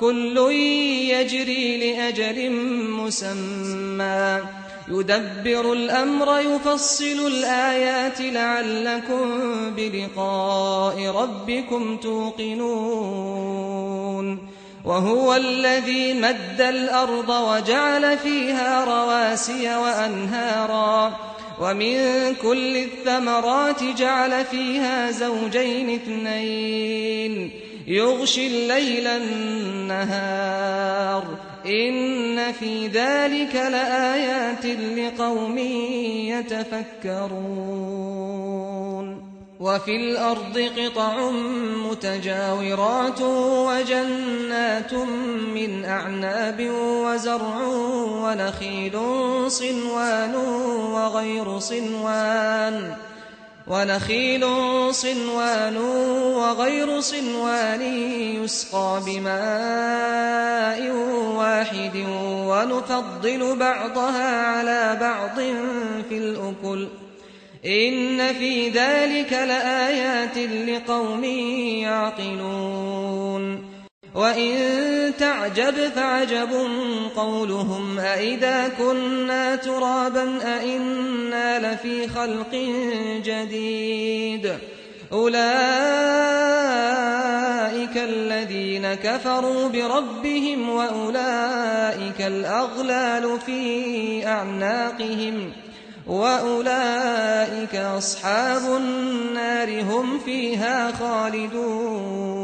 كل يجري لأجل مسمى. يدبر الأمر يفصل الآيات لعلكم بلقاء ربكم توقنون. وهو الذي مد الأرض وجعل فيها رواسي وأنهارا. ومن كل الثمرات جعل فيها زوجين اثنين. يغشي الليل النهار. إن في ذلك لآيات لقوم يتفكرون. وفي الأرض قطع متجاورات وجنات من أعناب وزرع ونخيل صنوان وغير صنوان. ونخيل صنوان وغير صنوان يسقى بماء واحد ونفضل بعضها على بعض في الأكل. إن في ذلك لآيات لقوم يعقلون. وإن تعجب فعجب قولهم أئذا كنا ترابا أئنا لفي خلق جديد أولئك الذين كفروا بربهم وأولئك الأغلال في أعناقهم وأولئك أصحاب النار هم فيها خالدون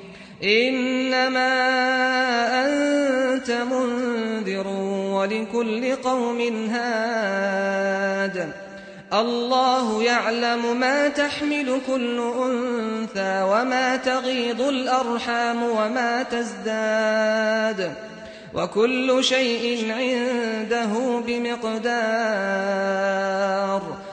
إنما أنت منذر ولكل قوم هاد. الله يعلم ما تحمل كل أنثى وما تغيض الأرحام وما تزداد. وكل شيء عنده بمقدار.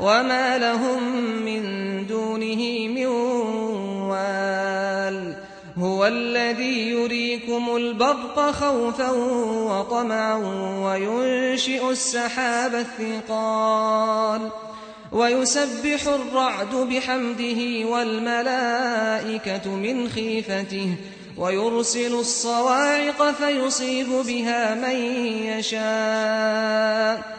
وما لهم من دونه من وال هو الذي يريكم البرق خوفا وطمعا وينشئ السحاب الثقال ويسبح الرعد بحمده والملائكة من خيفته ويرسل الصواعق فيصيب بها من يشاء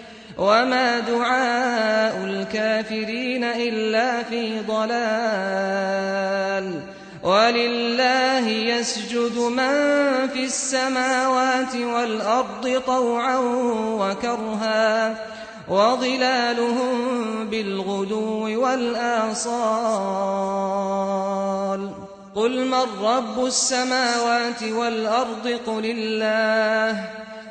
وما دعاء الكافرين إلا في ضلال ولله يسجد من في السماوات والأرض طوعا وكرها وظلالهم بالغدو والآصال قل من رب السماوات والأرض قل الله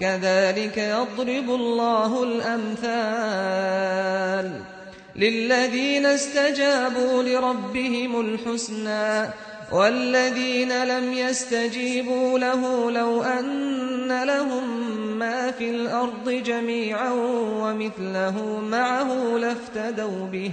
كذلك يضرب الله الأمثال للذين استجابوا لربهم الحسنى والذين لم يستجيبوا له لو أن لهم ما في الأرض جميعا ومثله معه لافتدوا به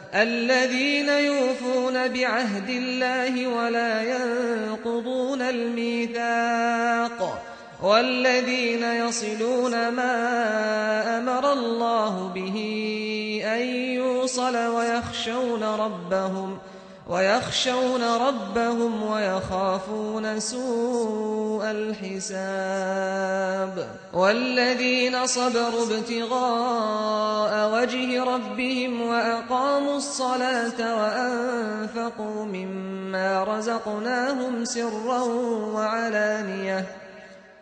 الذين يوفون بعهد الله ولا ينقضون الميثاق والذين يصلون ما أمر الله به أن يوصل ويخشون ربهم ۖ ويخشون ربهم ويخافون سوء الحساب. والذين صبروا ابتغاء وجه ربهم وأقاموا الصلاة وأنفقوا مما رزقناهم سرا وعلانيةً.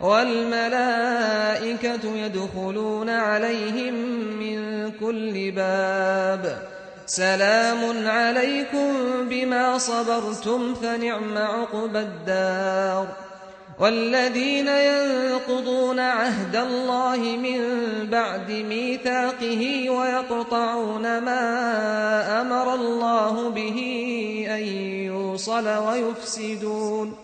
والملائكة يدخلون عليهم من كل باب. سلام عليكم بما صبرتم فنعم عقبى الدار. والذين ينقضون عهد الله من بعد ميثاقه ويقطعون ما أمر الله به أن يوصل ويفسدون.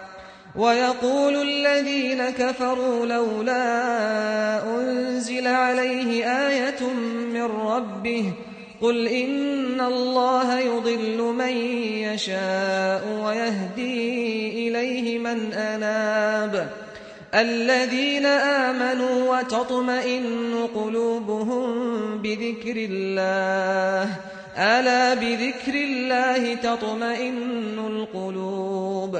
ويقول الذين كفروا لولا أنزل عليه آية من ربه قل إن الله يضل من يشاء ويهدي إليه من أناب الذين آمنوا وتطمئن قلوبهم بذكر الله ألا بذكر الله تطمئن القلوب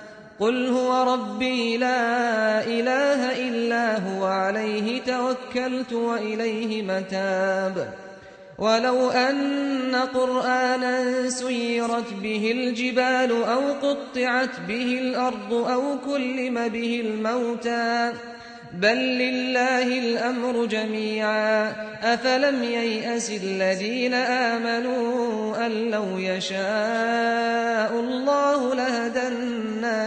قل هو ربي لا إله إلا هو عليه توكلت وإليه متاب. ولو أن قرآنا سيرت به الجبال أو قطعت به الأرض أو كلم به الموتى بل لله الأمر جميعا. أفلم ييأس الذين آمنوا أن لو يشاء الله لهدى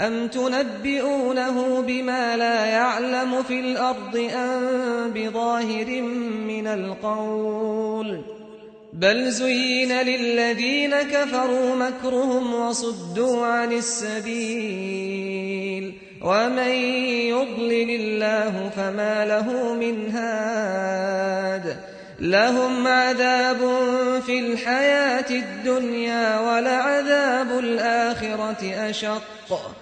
أم تنبئونه بما لا يعلم في الأرض أم بظاهر من القول بل زين للذين كفروا مكرهم وصدوا عن السبيل ومن يضلل الله فما له من هاد لهم عذاب في الحياة الدنيا ولعذاب الآخرة أشق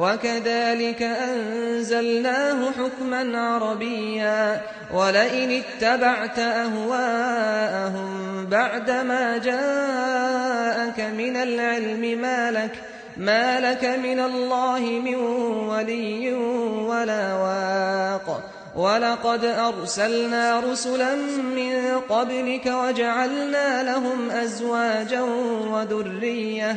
وكذلك أنزلناه حكما عربيا ولئن اتبعت أهواءهم بعدما جاءك من العلم ما لك ما لك من الله من ولي ولا واق ولقد أرسلنا رسلا من قبلك وجعلنا لهم أزواجا وذرية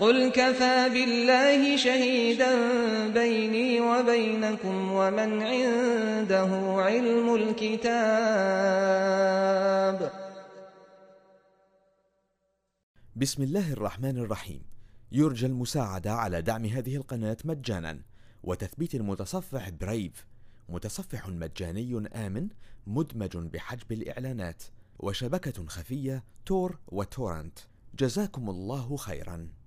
قل كفى بالله شهيدا بيني وبينكم ومن عنده علم الكتاب. بسم الله الرحمن الرحيم. يرجى المساعدة على دعم هذه القناة مجانا. وتثبيت المتصفح برايف متصفح مجاني آمن مدمج بحجب الإعلانات. وشبكة خفية تور وتورنت. جزاكم الله خيرا.